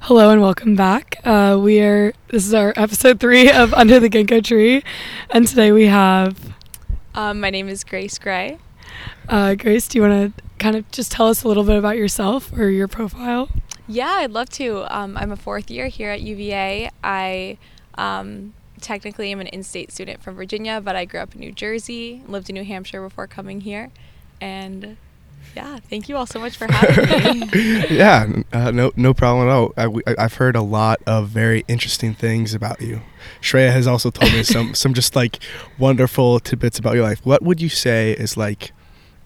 Hello and welcome back. Uh, we are this is our episode three of Under the Ginkgo Tree, and today we have Um, my name is Grace Gray. uh, Grace. Do you want to kind of just tell us a little bit about yourself or your profile? Yeah, I'd love to. Um, I'm a fourth year here at UVA. I um, technically am an in-state student from Virginia, but I grew up in New Jersey, lived in New Hampshire before coming here, and yeah, thank you all so much for having me. yeah, uh, no, no problem at all. I, I, i've heard a lot of very interesting things about you. Shreya has also told me some, some just like wonderful tidbits about your life. What would you say is like,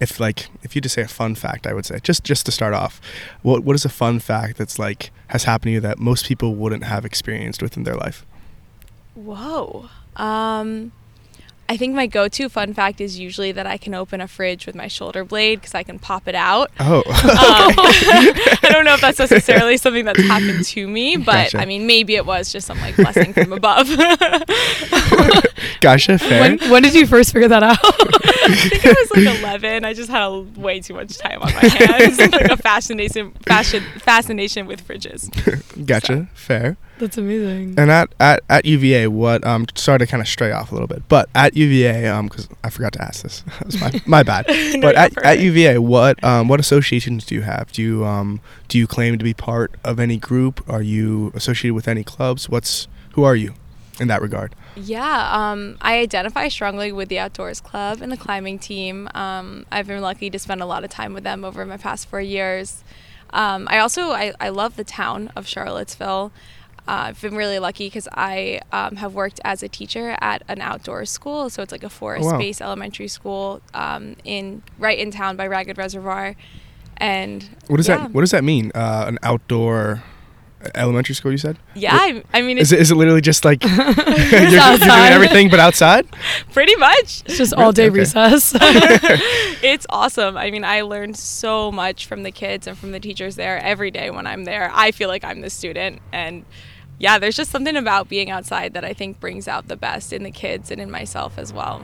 if like, if you just say a fun fact, I would say just just to start off, what what is a fun fact that's like has happened to you that most people wouldn't have experienced within their life? Whoa. Um, I think my go-to fun fact is usually that I can open a fridge with my shoulder blade because I can pop it out. Oh, Um, I don't know if that's necessarily something that's happened to me, but Gotcha. I mean, maybe it was just some like blessing from above. gotcha, fair. When, when did you first figure that out? I think I was like 11. I just had a, way too much time on my hands. like a fascination, fashion, fascination with fridges. gotcha, fair. That's amazing. And at, at, at UVA, what um sorry to kind of stray off a little bit, but at UVA, um, because I forgot to ask this, that was my, my bad. No, but you're at, at. UVA, what um what associations do you have? Do you um do you claim to be part of any group? Are you associated with any clubs? What's who are you in that regard? Yeah, um, I identify strongly with the Outdoors Club and the climbing team. Um, I've been lucky to spend a lot of time with them over my past four years. Um, I also I, I love the town of Charlottesville. Uh, I've been really lucky because I um, have worked as a teacher at an outdoor school, so it's like a forest-based elementary school um, in right in town by Ragged Reservoir. And What does yeah. that What does that mean? Uh, an outdoor elementary school? You said? Yeah, I, I mean Is it is it literally just like you're, you're doing everything but outside? pretty much. It's just all day Okay. recess. it's awesome. I mean, I learned so much from the kids and from the teachers there every day when I'm there. I feel like I'm the student and yeah, there's just something about being outside that I think brings out the best in the kids and in myself as well.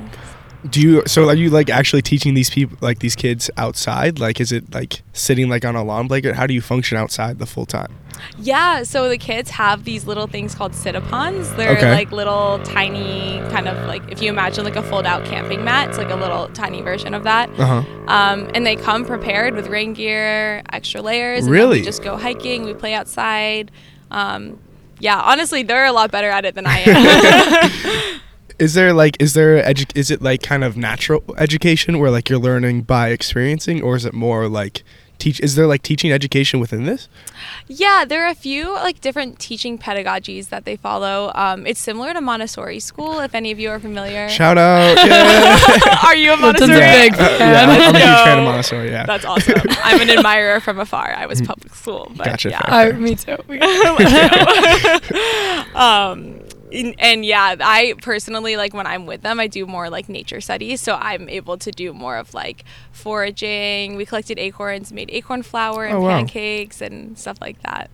Do you so are you like actually teaching these people like these kids outside? Like is it like sitting like on a lawn blanket? How do you function outside the full time? Yeah, so the kids have these little things called sit-upons. They're Okay. like little tiny kind of like if you imagine like a fold-out camping mat, it's like a little tiny version of that. Uh huh. Um, and they come prepared with rain gear, extra layers. And Really? we just go hiking. We play outside. Um, yeah, honestly, they're a lot better at it than I am. Is there like is there edu- is it like kind of natural education where like you're learning by experiencing or is it more like teach is there like teaching education within this? yeah, there are a few like different teaching pedagogies that they follow. Um, it's similar to Montessori school, if any of you are familiar. Shout out. Yeah. are you a Littleton's a Montessori? big Uh, fan. yeah, I'm, I'm a huge fan of Montessori, yeah. That's awesome. I'm an admirer from afar. I was public school, but Gotcha, yeah. fair. I, me too. um in- and yeah i personally like when i'm with them i do more like nature studies so i'm able to do more of like foraging we collected acorns made acorn flour and Oh, wow. pancakes and stuff like that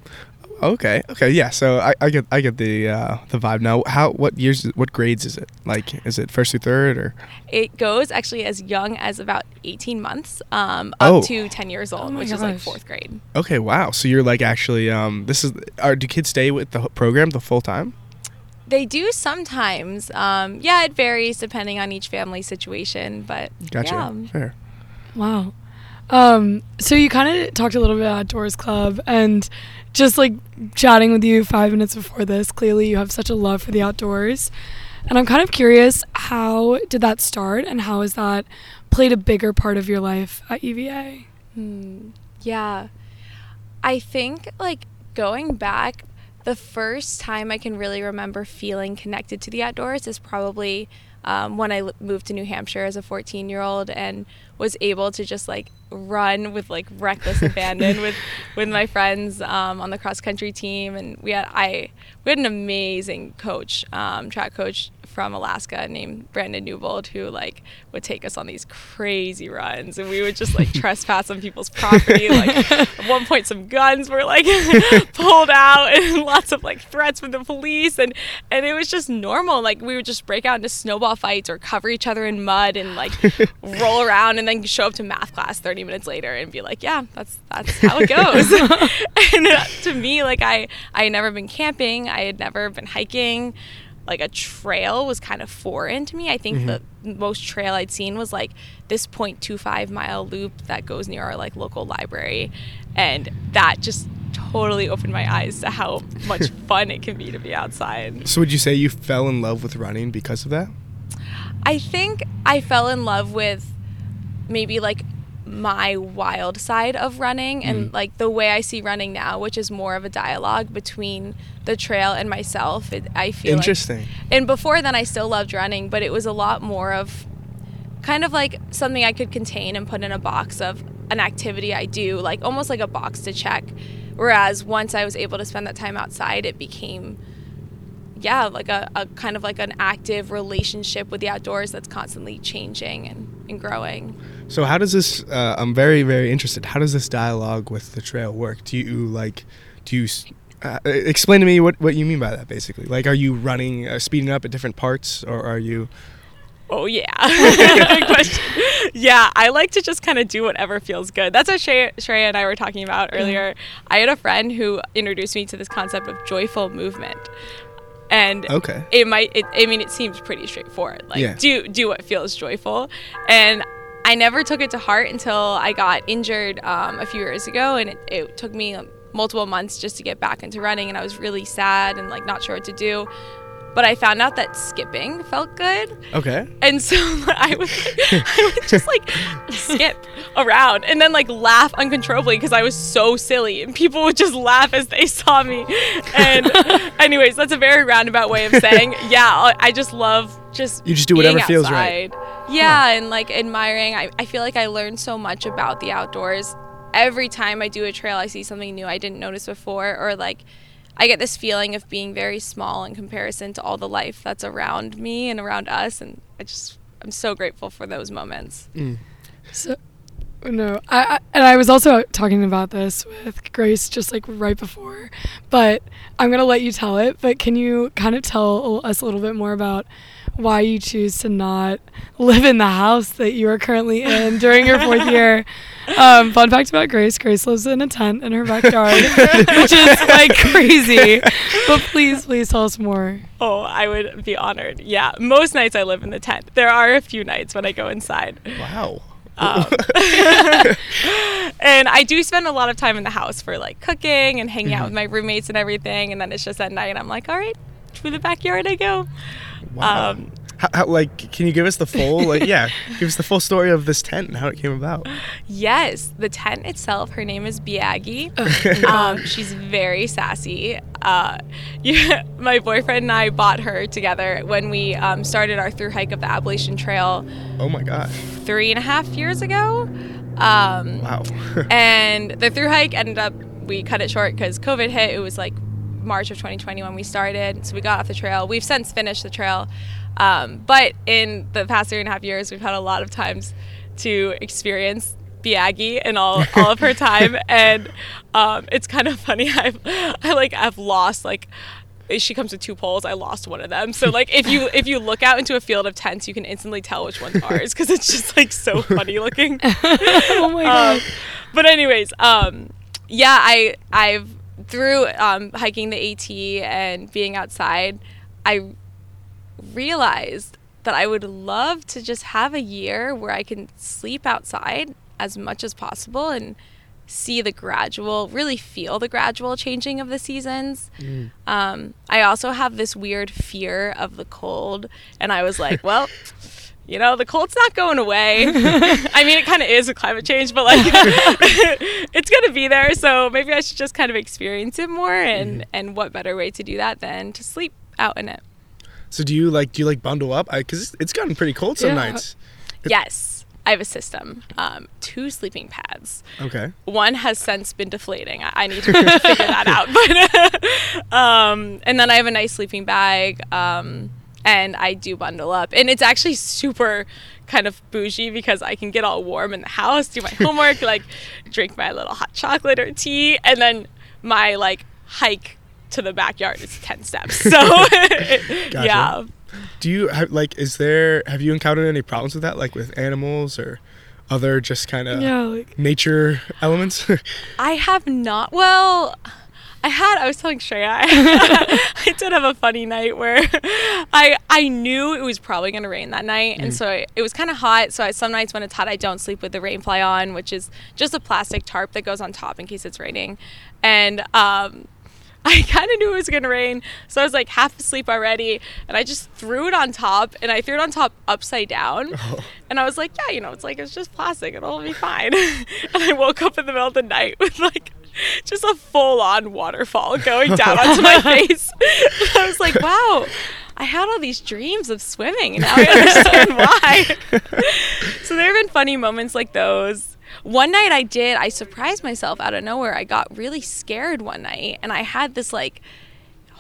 Okay. Okay. Yeah. So I, I get I get the uh, the vibe now. How what years what grades is it? Like is it first through third or it goes actually as young as about 18 months um, Oh. up to 10 years old Oh my which is like fourth grade Okay, wow. So you're like actually um this is are do kids stay with the program the full time? They do sometimes um, yeah it varies depending on each family situation but Gotcha. yeah. Fair. Wow. Um, so you kind of talked a little bit about Outdoors Club and just like chatting with you five minutes before this, clearly you have such a love for the outdoors. And I'm kind of curious, how did that start and how has that played a bigger part of your life at E UVA? Hmm. Yeah. I think like going back, the first time I can really remember feeling connected to the outdoors is probably um, when I l- moved to New Hampshire as a 14 year old and was able to just like run with like reckless abandon with with my friends um, on the cross country team. And we had I we had an amazing coach um, track coach from Alaska named Brandon Newbold who like would take us on these crazy runs. And we would just like trespass on people's property. Like at one point some guns were like pulled out and lots of like threats from the police. And and it was just normal. Like we would just break out into snowball fights or cover each other in mud and like roll around and then show up to math class 30 minutes later and be like, yeah, that's that's how it goes. and uh, to me, like I I had never been camping, I had never been hiking. Like a trail was kind of foreign to me. I think the most trail I'd seen was like this 0.25 mile loop that goes near our like local library, and that just totally opened my eyes to how much fun it can be to be outside. So would you say you fell in love with running because of that? I think I fell in love with maybe like my wild side of running and Mm. like the way I see running now, which is more of a dialogue between the trail and myself. It, I feel like- Interesting. and before then, I still loved running, but it was a lot more of kind of like something I could contain and put in a box of an activity I do, like almost like a box to check. Whereas once I was able to spend that time outside, it became, yeah, like a, a kind of like an active relationship with the outdoors that's constantly changing and, and growing. So how does this? Uh, I'm very very interested. How does this dialogue with the trail work? Do you like? Do you? Uh, explain to me what, what you mean by that basically like are you running uh, speeding up at different parts or are you Oh yeah. Question. Yeah, I like to just kind of do whatever feels good. That's what Shreya, Shreya and I were talking about earlier. I had a friend who introduced me to this concept of joyful movement. And okay it might it, I mean it seems pretty straightforward. Like Yeah. do do what feels joyful. And I never took it to heart until I got injured um, a few years ago and it, it took me multiple months just to get back into running and I was really sad and like not sure what to do. But I found out that skipping felt good. okay And so I would, I would just like skip around and then like laugh uncontrollably because I was so silly and people would just laugh as they saw me. And anyways, that's a very roundabout way of saying, yeah, I just love just You just do whatever being feels right. Yeah, and like admiring. I, I feel like I learned so much about the outdoors. Every time I do a trail, I see something new I didn't notice before, or like I get this feeling of being very small in comparison to all the life that's around me and around us, and I just I'm so grateful for those moments. Mm. So, no, I, I and I was also talking about this with Grace just like right before, but I'm gonna let you tell it. But can you kind of tell us a little bit more about why you choose to not live in the house that you are currently in during your fourth year? Um, fun fact about Grace: Grace lives in a tent in her backyard, which is like crazy. But please, please tell us more. Oh, I would be honored. Yeah, most nights I live in the tent. There are a few nights when I go inside. wow Um, and I do spend a lot of time in the house for like cooking and hanging out with my roommates and everything. And then it's just at night, I'm like, all right, to the backyard I go. Wow Um, how, how, like can you give us the full like yeah give us the full story of this tent and how it came about Yes, the tent itself, her name is Biagi. um, she's very sassy. Uh, yeah, my boyfriend and I bought her together when we um, started our through hike of the Appalachian Trail oh my gosh three and a half years ago. Um, wow and the through hike ended up we cut it short because covid hit it was like march of 2020 when we started so we got off the trail we've since finished the trail um, but in the past three and a half years we've had a lot of times to experience Biagi and all, all of her time and um, it's kind of funny I've I like I've lost like she comes with two poles. I lost one of them. So like if you if you look out into a field of tents, you can instantly tell which one's ours because it's just like so funny looking. oh my god. Um, but anyways, um, yeah, I I've through um, hiking the AT and being outside, I realized that I would love to just have a year where I can sleep outside as much as possible and see the gradual, really feel the gradual changing of the seasons. Um, I also have this weird fear of the cold, and I was like, well. You know, the cold's not going away. I mean, it kind of is with climate change, but like, it's going to be there. So maybe I should just kind of experience it more. And, and what better way to do that than to sleep out in it? so do you like do you like bundle up because it's gotten pretty cold some Yeah. nights Yes, I have a system. Um, two sleeping pads. okay One has since been deflating. I, I need to figure that out. But um, and then I have a nice sleeping bag. Um, and I do bundle up, and it's actually super kind of bougie because I can get all warm in the house, do my homework, like drink my little hot chocolate or tea, and then my like hike to the backyard is ten steps. So yeah. do you have like is there have you encountered any problems with that like with animals or other just kind of like nature elements? I have not. Well, I had. I was telling Shreya. I, I did have a funny night where I I knew it was probably gonna rain that night, and so I, it was kind of hot. So I, some nights when it's hot, I don't sleep with the rain fly on, which is just a plastic tarp that goes on top in case it's raining, and um. I kind of knew it was gonna rain, so I was like half asleep already, and I just threw it on top, and I threw it on top upside down, Oh. and I was like, yeah, you know, it's like it's just plastic, it'll be fine. and I woke up in the middle of the night with like just a full-on waterfall going down onto my face. I was like, wow. I had all these dreams of swimming, and now I understand why. so there have been funny moments like those. One night I did, I surprised myself out of nowhere. I got really scared one night, and I had this like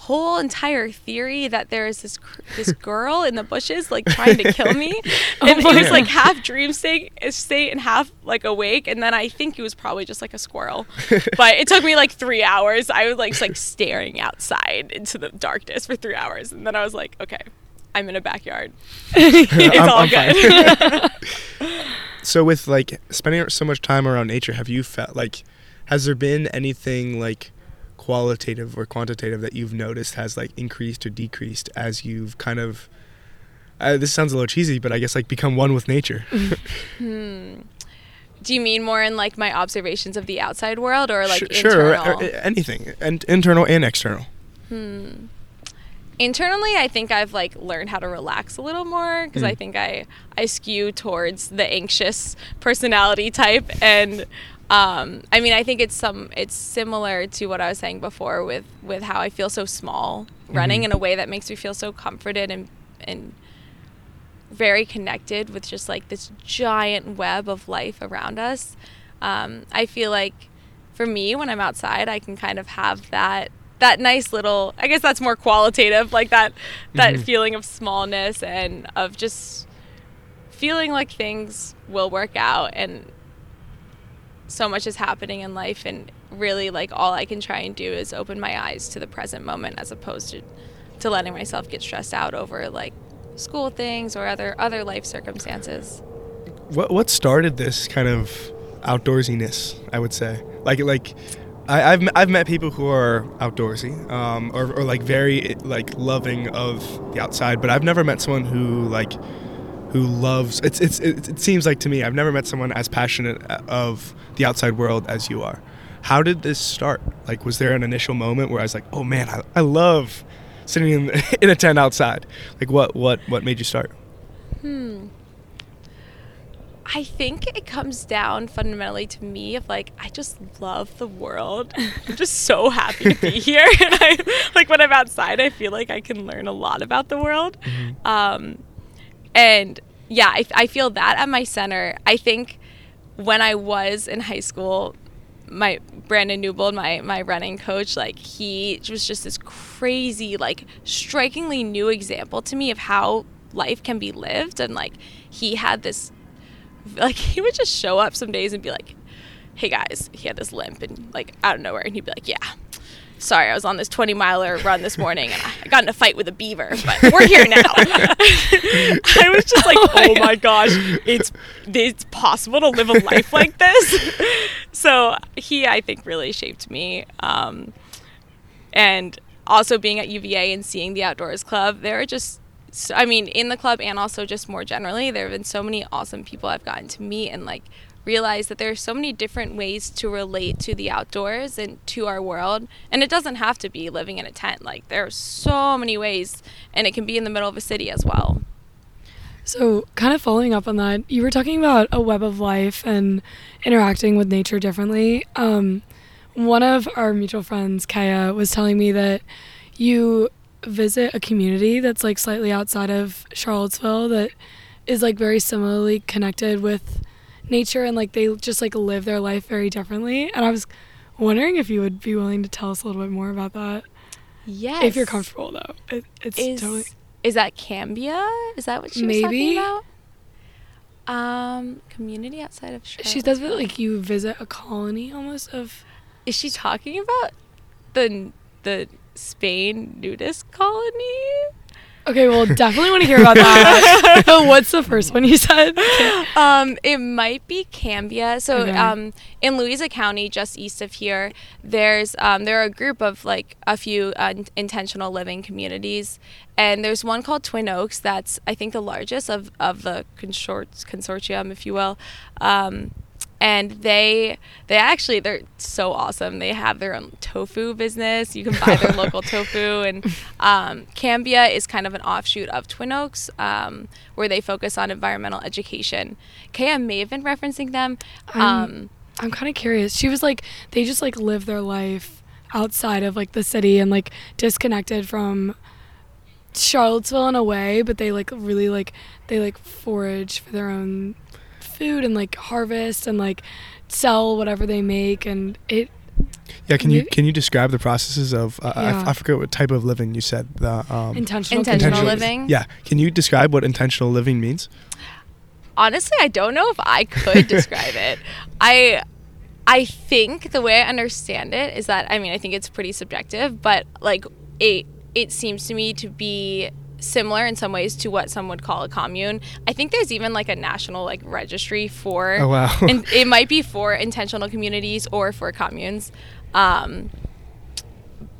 whole entire theory that there is this cr- this girl in the bushes like trying to kill me. and my it was like half dream state, state and half like awake, and then I think it was probably just like a squirrel. but it took me like three hours. I was like just, like staring outside into the darkness for three hours, and then I was like, okay, I'm in a backyard. it's I'm- all I'm good. so with like spending so much time around nature, have you felt like has there been anything like qualitative or quantitative that you've noticed has like increased or decreased as you've kind of uh, this sounds a little cheesy, but I guess like become one with nature. hmm. Do you mean more in like my observations of the outside world, or like Sh- sure, internal? or, or anything, and internal and external. Hmm. Internally, I think I've like learned how to relax a little more because I Mm. think I I skew towards the anxious personality type, and um, I mean I think it's some it's similar to what I was saying before with with how I feel so small running Mhm. in a way that makes me feel so comforted and and very connected with just like this giant web of life around us. Um, I feel like for me, when I'm outside, I can kind of have that that nice little. I guess that's more qualitative, like that that Mhm. feeling of smallness and of just feeling like things will work out and so much is happening in life and really like all I can try and do is open my eyes to the present moment as opposed to to letting myself get stressed out over like school things or other other life circumstances. What what started this kind of outdoorsiness? I would say, like like. I, I've m- I've met people who are outdoorsy, um, or, or like very like loving of the outside, but I've never met someone who like who loves. It's it's it, it seems like to me I've never met someone as passionate of the outside world as you are. How did this start? Like, was there an initial moment where I was like, oh man, I, I love sitting in in a tent outside? Like, what what what made you start? Hmm. I think it comes down fundamentally to me of like I just love the world. I'm just so happy to be here, and I like when I'm outside. I feel like I can learn a lot about the world, um, and yeah, I, I feel that at my center. I think when I was in high school, my Brandon Newbold, my my running coach, like he was just this crazy, like strikingly new example to me of how life can be lived, and like he had this, like he would just show up some days and be like, "Hey guys," he had this limp and like out of nowhere, and he'd be like, "Yeah." Sorry, I was on this 20 miler run this morning and I got in a fight with a beaver, but we're here now. I was just like, oh my gosh, it's it's possible to live a life like this. so he, I think, really shaped me. Um, and also being at UVA and seeing the Outdoors Club, there are just, I mean, in the club and also just more generally, there have been so many awesome people I've gotten to meet and like realize that there are so many different ways to relate to the outdoors and to our world. And it doesn't have to be living in a tent. Like there are so many ways, and it can be in the middle of a city as well. So, kind of following up on that, you were talking about a web of life and interacting with nature differently. Um, one of our mutual friends, Kaya, was telling me that you visit a community that's like slightly outside of Charlottesville that is like very similarly connected with nature and like they just like live their life very differently. And I was wondering if you would be willing to tell us a little bit more about that. Yes. If you're comfortable, though. It, it's Is totally. is that Cambia? Is that what she was Maybe. talking about? Um, community outside of Charlotte. She does it like you visit a colony almost of. Is she talking about the the Spain nudist colony? Okay, well, definitely want to hear about that. what's the first one you said? Um, it might be Cambia. So, Okay. um, in Louisa County, just east of here, there's um, there are a group of like a few uh, intentional living communities, and there's one called Twin Oaks. That's I think the largest of of the consort- consortium, if you will. Um, and they they actually they're so awesome. They have their own tofu business. You can buy their local tofu, and um, Cambia is kind of an offshoot of Twin Oaks, um, where they focus on environmental education. Kaya may have been referencing them. I'm- Um, I'm kind of curious. She was like, they just like live their life outside of like the city and like disconnected from Charlottesville in a way, but they like really like they like forage for their own food and like harvest and like sell whatever they make and it Yeah, can you can you describe the processes of uh, Yeah. I, forget what type of living you said the um, intentional Intentional control. living. Yeah, can you describe what intentional living means? honestly, I don't know if I could describe it. I I think the way I understand it is that I mean I think it's pretty subjective, but like it it seems to me to be similar in some ways to what some would call a commune. I think there's even like a national like registry for Oh, wow. and it might be for intentional communities or for communes. Um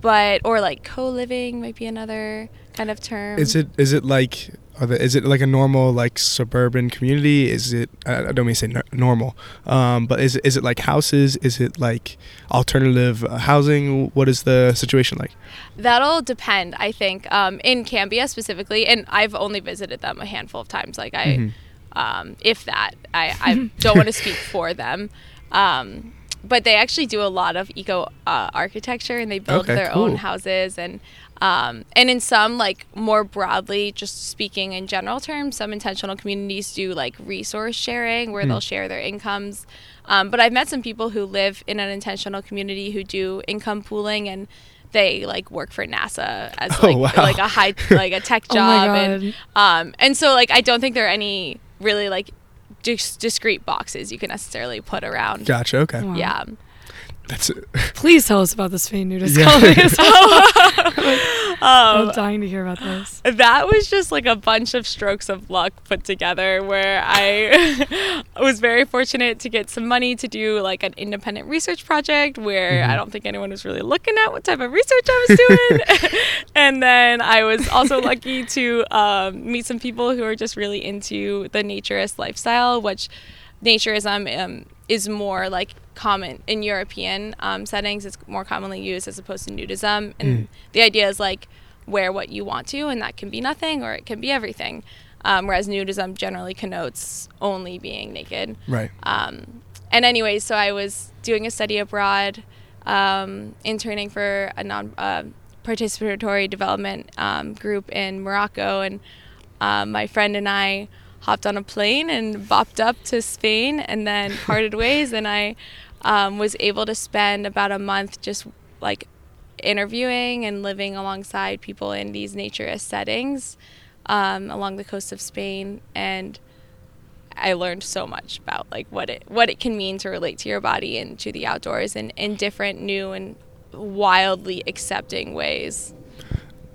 but or like co-living might be another kind of term. Is it is it like the, is it like a normal like suburban community? Is it I I don't mean to say n- normal, um, but is it, is it like houses? Is it like alternative uh, housing? What is the situation like? That'll depend, I think. Um, in Cambia specifically, and I've only visited them a handful of times. Like I, Mhm. um, if that, I, I don't want to speak for them. Um, but they actually do a lot of eco uh, architecture, and they build Okay, their cool. own houses, and um, and in some like more broadly, just speaking in general terms, some intentional communities do like resource sharing, where Hmm. they'll share their incomes. Um, but I've met some people who live in an intentional community who do income pooling and they like work for NASA as Oh, like wow. like a high like a tech Oh job and um and so like I don't think there are any really like dis- discrete boxes you can necessarily put around. Gotcha. Okay, Wow. Yeah. That's it. Please tell us about the Spain nudist Yeah. colony. as well. I'm Um, dying to hear about this. that was just like a bunch of strokes of luck put together where I was very fortunate to get some money to do like an independent research project where I don't think anyone was really looking at what type of research I was doing. and then I was also lucky to um, meet some people who are just really into the naturist lifestyle, which naturism um, is more like common in European um, settings. It's more commonly used as opposed to nudism, and Mm. the idea is like wear what you want to, and that can be nothing or it can be everything. Um, whereas nudism generally connotes only being naked. right. Um, and anyways, so I was doing a study abroad, um, interning for a non uh, participatory development um, group in Morocco, and um, my friend and I hopped on a plane and bopped up to Spain, and then parted ways, and I um, was able to spend about a month just like interviewing and living alongside people in these naturist settings um, along the coast of Spain, and I learned so much about like what it what it can mean to relate to your body and to the outdoors in, in different new and wildly accepting ways.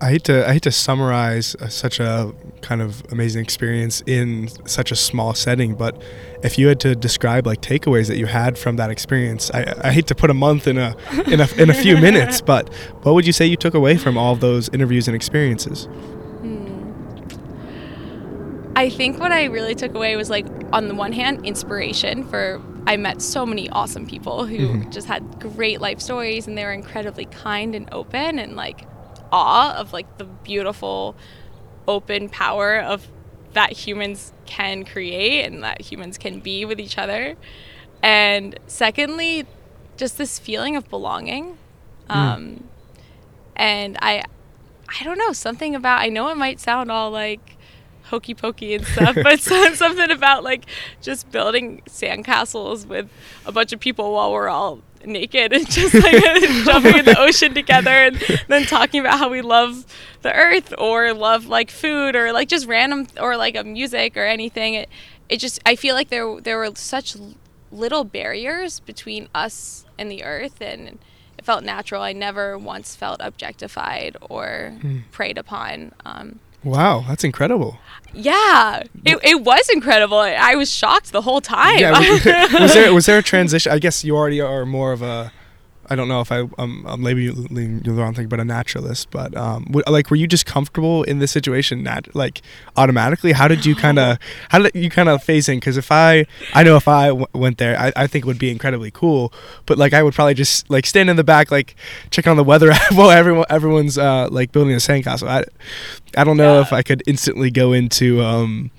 I hate to I hate to summarize uh, such a kind of amazing experience in such a small setting, but if you had to describe like takeaways that you had from that experience, I, I hate to put a month in a in a in a few minutes, but what would you say you took away from all those interviews and experiences? I think what I really took away was like on the one hand inspiration for I met so many awesome people who Mhm. just had great life stories and they were incredibly kind and open and like awe of like the beautiful open power of that humans can create and that humans can be with each other. And secondly, just this feeling of belonging. Um, and I I don't know, something about I know it might sound all like hokey pokey and stuff, but something about like just building sandcastles with a bunch of people while we're all naked and just like jumping in the ocean together and then talking about how we love the earth or love like food or like just random or like a music or anything. It it just I feel like there there were such little barriers between us and the earth and it felt natural. I never once felt objectified or Hmm. preyed upon. Um, Wow, that's incredible. Yeah, it, it was incredible. I, was shocked the whole time. Yeah, was there was there a transition? I guess you already are more of a. I don't know if I um, I'm maybe leaning the wrong thing, but a naturalist. But um, w- like, were you just comfortable in this situation, nat- like automatically? How did you kind of how did you kind of phase in? Because if I I know if I w- went there, I, I think it would be incredibly cool. But like, I would probably just like stand in the back, like check on the weather while everyone everyone's uh, like building a sandcastle. I I don't know Yeah. if I could instantly go into um,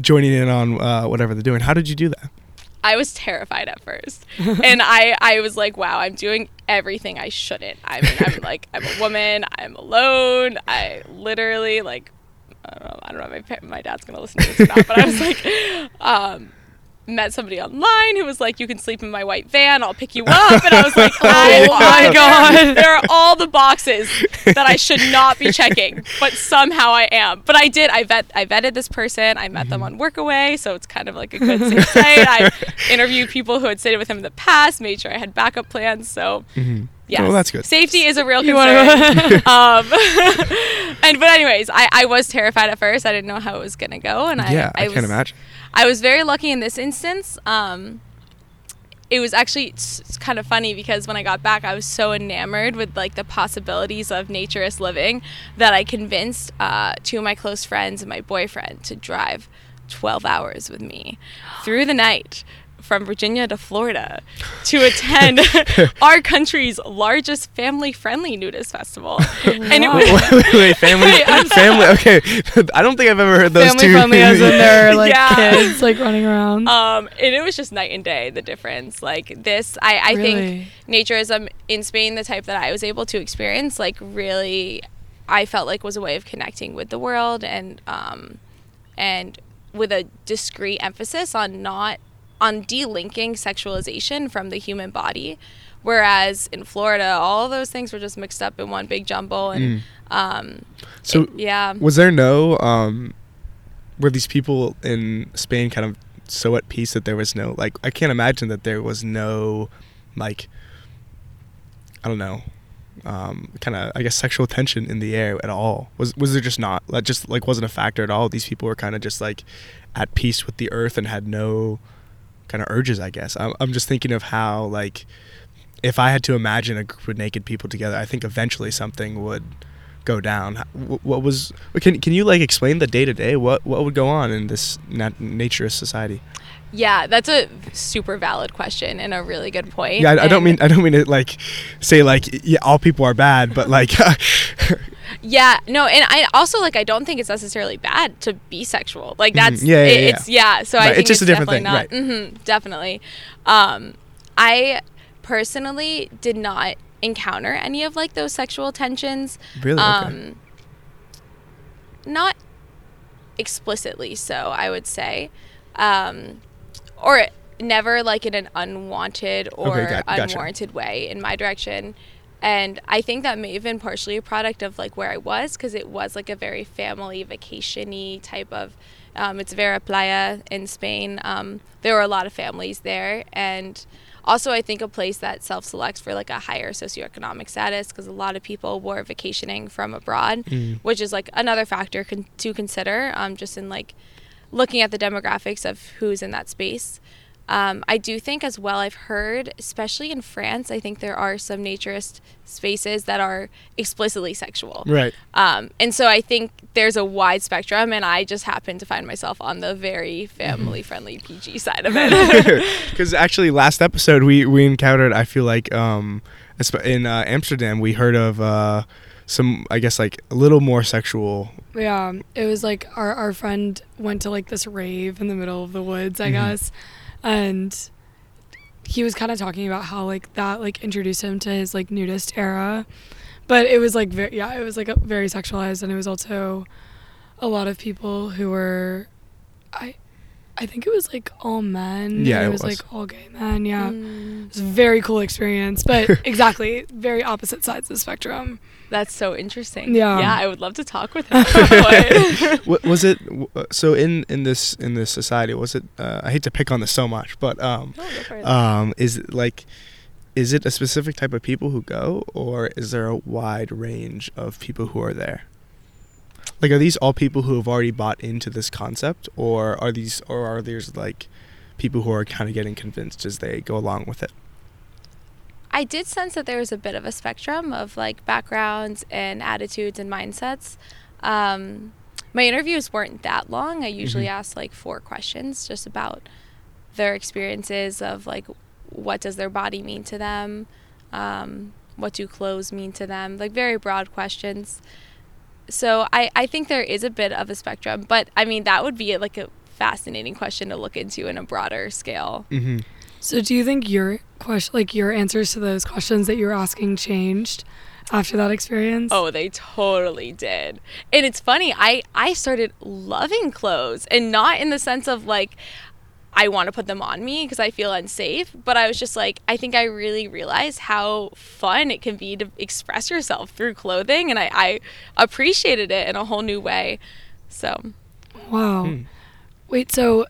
joining in on uh, whatever they're doing. How did you do that? I was terrified at first, and I I was like, wow, I'm doing everything I shouldn't. I'm I'm like I'm a woman. I'm alone. I literally like I don't know. I don't know. if My my dad's gonna listen to this or not, but I was like, um. Met somebody online who was like, "You can sleep in my white van. I'll pick you up." And I was like, I, Oh my God. There are all the boxes that I should not be checking, but somehow I am. But I did. I vet. I vetted this person. I met them on Workaway, so it's kind of like a good safe site. I interviewed people who had stayed with him in the past, made sure I had backup plans. So Mm-hmm. yeah, Oh, that's good. Safety is a real concern. um, and but anyways, I, I was terrified at first. I didn't know how it was gonna go, and I yeah, I, can't imagine. I was very lucky in this instance. Um, it was actually it's, kind of funny because when I got back, I was so enamored with like the possibilities of naturist living that I convinced uh, two of my close friends and my boyfriend to drive 12 hours with me through the night from Virginia to Florida to attend our country's largest family-friendly nudist festival. And it was wait, wait, wait, family, Wait, family. Okay, I don't think I've ever heard those Family two. friendly as in there are like Yeah. kids like running around. um and it was just night and day the difference like this i i Really? think naturism in spain the type that i was able to experience like really i felt like was a way of connecting with the world and um and with a discreet emphasis on not on delinking sexualization from the human body whereas in florida all those things were just mixed up in one big jumble and Mm. um So, it- yeah was there no um, were these people in Spain kind of so at peace that there was no like? I can't imagine that there was no like. I don't know. Um, kind of, I guess, sexual tension in the air at all. Was was there just not? That just like wasn't a factor at all. These people were kind of just like at peace with the earth and had no kind of urges. I guess. I'm I'm just thinking of how like if I had to imagine a group of naked people together, I think eventually something would go down. What was? Can can you like explain the day to day? What what would go on in this nat- naturist society? Yeah, that's a super valid question and a really good point. Yeah, I, I don't mean I don't mean to like say like yeah all people are bad, but like Yeah, no, and I also like I don't think it's necessarily bad to be sexual. Like that's Mhm. Yeah, yeah, it- yeah. it's yeah. So I think it's just a different definitely thing, not, hmm definitely. Um, I personally did not encounter any of like those sexual tensions. really okay. Um, not explicitly so, I would say, um, or never like in an unwanted or Okay, got- gotcha. unwarranted way in my direction. And I think that may have been partially a product of like where I was because it was like a very family vacation-y type of. Um, it's Vera Playa in Spain. Um, there were a lot of families there, and also I think a place that self-selects for like a higher socioeconomic status because a lot of people were vacationing from abroad, Mm. which is like another factor con- to consider. Um, just in like looking at the demographics of who's in that space. Um, I do think as well, I've heard, especially in France, I think there are some naturist spaces that are explicitly sexual. Right. Um, and so I think there's a wide spectrum, and I just happen to find myself on the very family friendly PG side of it. Because actually, last episode we we encountered. I feel like um, in uh, Amsterdam we heard of uh, some. I guess like a little more sexual. Yeah, it was like our our friend went to like this rave in the middle of the woods, I Mhm. guess, and he was kind of talking about how like that like introduced him to his like nudist era, but it was like very yeah, it was like very sexualized, and it was also a lot of people who were, I, I think it was like all men. Yeah, it it was, was. like all gay men. Yeah, Mm, it was a very cool experience, but exactly very opposite sides of the spectrum. that's so interesting. Yeah. Yeah, I would love to talk with him. what was it so in in this in this society? Was it? Uh, I hate to pick on this so much, but um, No, go for it. um, is it like, is it a specific type of people who go, or is there a wide range of people who are there? Like, are these all people who have already bought into this concept, or are these, or are there's like people who are kind of getting convinced as they go along with it? I did sense that there was a bit of a spectrum of like backgrounds and attitudes and mindsets. Um, my interviews weren't that long. I usually Mhm. ask like four questions just about their experiences of like what does their body mean to them, um, what do clothes mean to them, like very broad questions. So I, I think there is a bit of a spectrum, but I mean that would be like a fascinating question to look into in a broader scale. Mm-hmm. So do you think your question, like your answers to those questions that you were asking, changed after that experience? Oh, they totally did. And it's funny, I I started loving clothes and not in the sense of like I want to put them on me because I feel unsafe, but I was just like I think I really realized how fun it can be to express yourself through clothing and I, I appreciated it in a whole new way. So, Wow. Hmm. Wait, so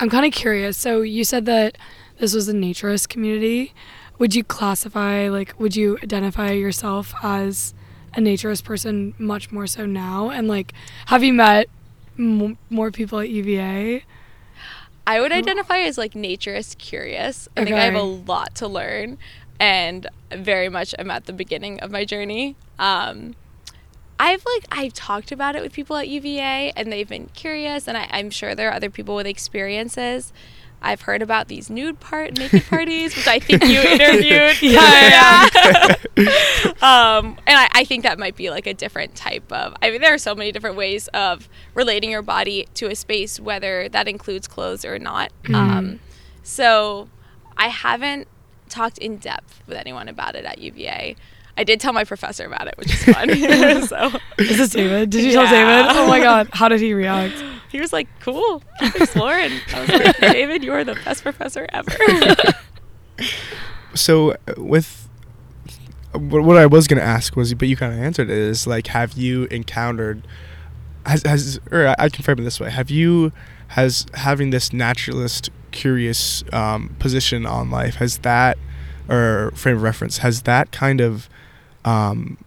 I'm kind of curious. So you said that this was a naturist community. Would you classify, like, would you identify yourself as a naturist person much more so now? And, like, have you met m- more people at UVA? I would identify as like naturist curious. I think I have a lot to learn and very much I'm at the beginning of my journey. Um, I've like I've talked about it with people at UVA and they've been curious and I, I'm sure there are other people with experiences. I've heard about these nude part naked parties, which I think you interviewed. Yeah, um, and I, I think that might be like a different type of. I mean, there are so many different ways of relating your body to a space, whether that includes clothes or not. Um, so I haven't talked in depth with anyone about it at UVA. I did tell my professor about it, which is fun. so Is this David? Did you tell David? Oh my God. How did he react? He was like, "Cool, keep exploring." I was like, "David, you are the best professor ever." So, uh, with what what I was gonna ask was, but you kind of answered it. Is like, have you encountered? Has has or I- I can frame it this way: Have you has having this naturalist curious um, position on life has that or frame of reference has that kind of um,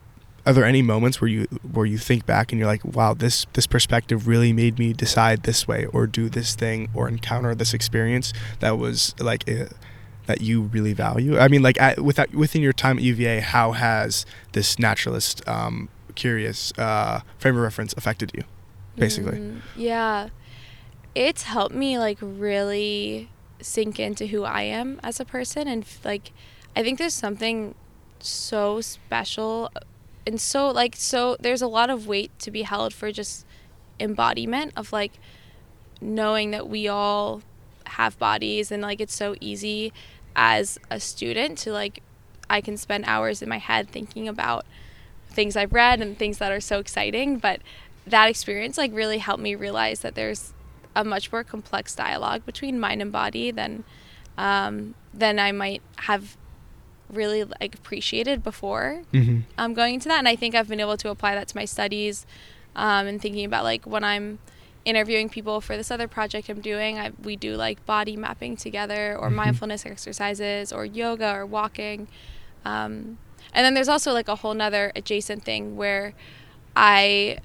are there any moments where you where you think back and you're like wow this this perspective really made me decide this way or do this thing or encounter this experience that was like uh, that you really value i mean like at, without within your time at uva how has this naturalist um, curious uh, frame of reference affected you basically Mm, yeah. It's helped me like really sink into who I am as a person and like I think there's something so special and so like so there's a lot of weight to be held for just embodiment of like knowing that we all have bodies and like it's so easy as a student to like I can spend hours in my head thinking about things I've read and things that are so exciting but that experience like really helped me realize that there's a much more complex dialogue between mind and body than um, than I might have really like appreciated before mm-hmm. um, going into that and i think i've been able to apply that to my studies um, and thinking about like when i'm interviewing people for this other project i'm doing I, we do like body mapping together or Mhm. mindfulness exercises or yoga or walking um, and then there's also like a whole nother adjacent thing where i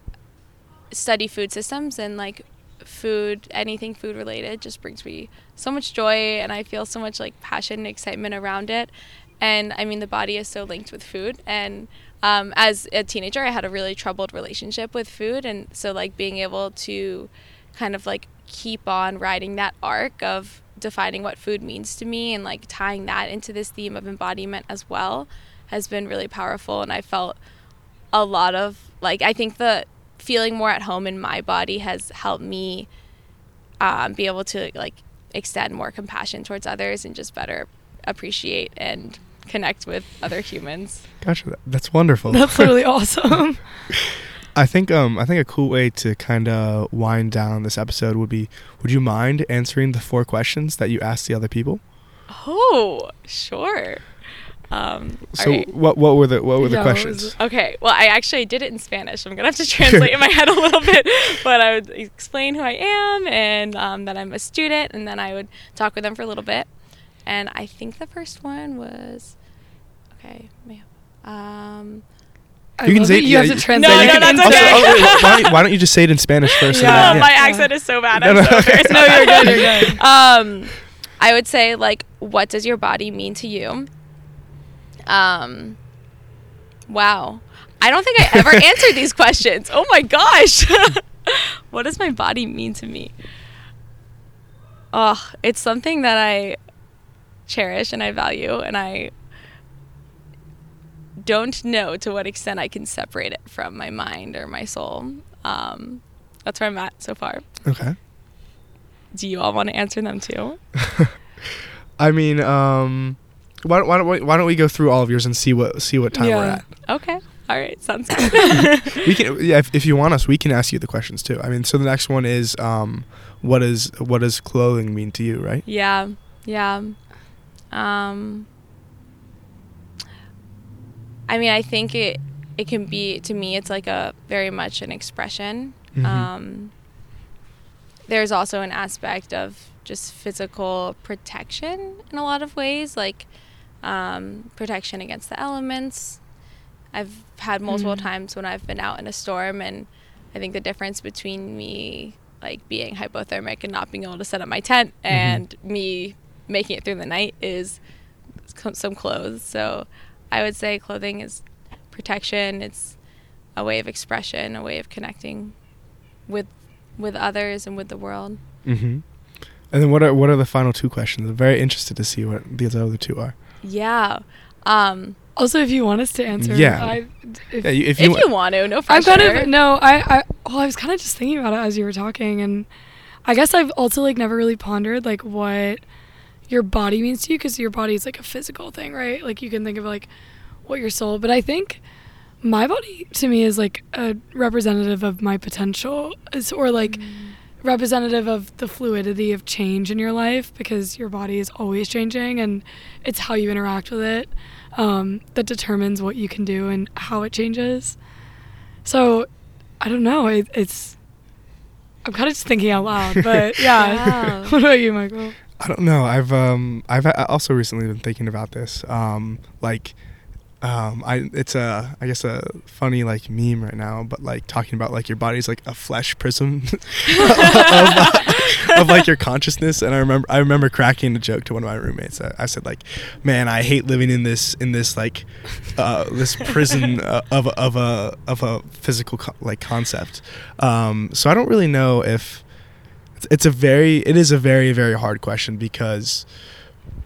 study food systems and like food anything food related just brings me so much joy and i feel so much like passion and excitement around it and i mean the body is so linked with food. And um, as a teenager i had a really troubled relationship with food. And so like being able to kind of like keep on riding that arc of defining what food means to me and like tying that into this theme of embodiment as well has been really powerful. And i felt a lot of like i think the feeling more at home in my body has helped me um, be able to like extend more compassion towards others and just better appreciate and connect with other humans. gotcha that's wonderful That's really awesome. I think um I think a cool way to kind of wind down this episode would be would you mind answering the four questions that you asked the other people? Oh, sure. Um, So alright. what what were the what were the Yeah, what was questions? Okay, well, I actually did it in Spanish. I'm gonna have to translate in my head a little bit, but I would explain who I am and um, that I'm a student, and then I would talk with them for a little bit. And I think the first one was, okay, may- um, I You can say it. you yeah, have to translate. No, it no, in that's Also, okay. oh, wait, why, don't, why don't you just say it in Spanish first? so No, that- my accent is so bad. No, I'm no. so embarrassed. No, you're good. You're good. um, I would say like, what does your body mean to you? Um, wow. I don't think I ever answered these questions. Oh my gosh. what does my body mean to me? Oh, it's something that I cherish and I value, and I don't know to what extent I can separate it from my mind or my soul. Um, that's where I'm at so far. Okay. Do you all want to answer them too? I mean, um, why don't, why don't we, why don't we go through all of yours and see what see what time we're at? Okay. All right. Sounds good. We can yeah, if, if you want us, we can ask you the questions too. I mean, so the next one is um, what is what does clothing mean to you, right? yeah. Yeah. Um I mean, I think it it can be to me it's like a very much an expression. Mhm. Um there's also an aspect of just physical protection in a lot of ways, like um, protection against the elements. I've had multiple Mhm. times when I've been out in a storm, and I think the difference between me like being hypothermic and not being able to set up my tent and me making it through the night is some clothes. So I would say clothing is protection. It's a way of expression, a way of connecting with with others and with the world. Mm-hmm. And then what are what are the final two questions? I'm very interested to see what these other two are. Yeah. Um, Also, if you want us to answer, Yeah. I, if, Yeah, you- if if you, you, want to, no I'm pressure. kind of no. I I well, I was kind of just thinking about it as you were talking, and I guess I've also like never really pondered like what your body means to you because your body is like a physical thing, right? Like you can think of like what your soul, but I think my body to me is like a representative of my potential, or like representative of the fluidity of change in your life because your body is always changing and it's how you interact with it um, that determines what you can do and how it changes. So I don't know. It, it's I'm kind of just thinking out loud, but yeah. Yeah. what about you, Michael? I don't know. I've um I've also recently been thinking about this. Um like um I it's a I guess a funny like meme right now, but like talking about like your body's like a flesh prison of, of like your consciousness. And I remember I remember cracking a joke to one of my roommates. I, I said like, "Man, I hate living in this in this like uh, this prison uh, of of a of a physical co- like concept." Um, so I don't really know if it's, it's a very it is a very very hard question because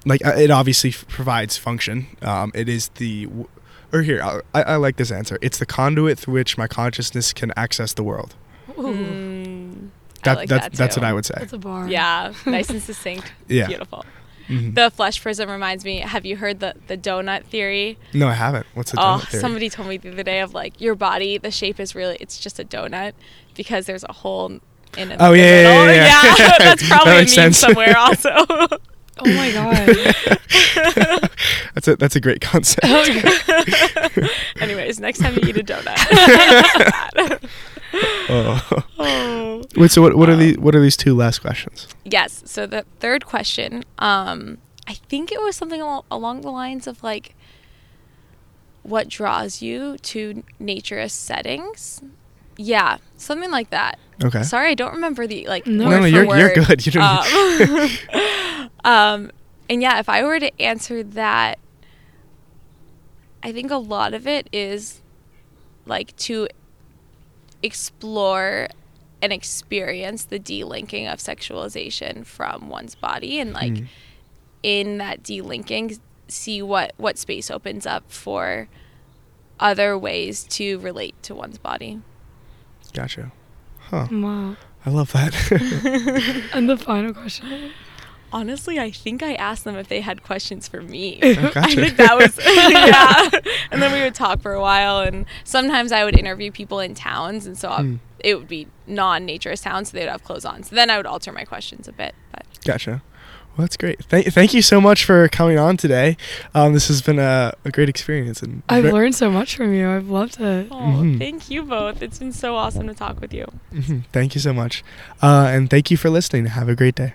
like uh, it obviously f- provides function um, it is the w- or here I, I I like this answer it's the conduit through which my consciousness can access the world Mm, I that, like that's that that's what I would say That's a bar. Yeah, nice and succinct. Yeah. Beautiful. Mhm. The flesh prison reminds me. Have you heard the the donut theory? no I haven't what's the oh, donut theory? somebody told me the other day of like your body. The shape is really it's just a donut because there's a hole in it. Oh, yeah, yeah, yeah, yeah. that's That probably a meme sense. somewhere also. Oh my god. that's a that's a great concept Anyways, next time you eat a donut. oh. oh. wait so what what are Um, the what are these two last questions Yes. So the third question, um, I think it was something al- along the lines of like, what draws you to naturist settings? Yeah, something like that. okay Sorry, I don't remember the like. No. word no no for you're you're good you don't Um, um, and yeah, if I were to answer that, I think a lot of it is like to explore and experience the delinking of sexualization from one's body and like Mm. in that delinking see what what space opens up for other ways to relate to one's body gotcha huh wow. I love that And the final question. honestly i think i asked them if they had questions for me Oh, I think that was yeah. And then we would talk for a while, and sometimes I would interview people in towns, and so I- Hmm. it would be non-naturist towns, so they'd have clothes on. So then I would alter my questions a bit. But Gotcha. Well, that's great. Thank, thank you so much for coming on today. Um, this has been a, a great experience, and I've ve- learned so much from you. I've loved it. oh, Mhm. thank you both. It's been so awesome to talk with you. Mhm. Thank you so much, uh, and thank you for listening. Have a great day.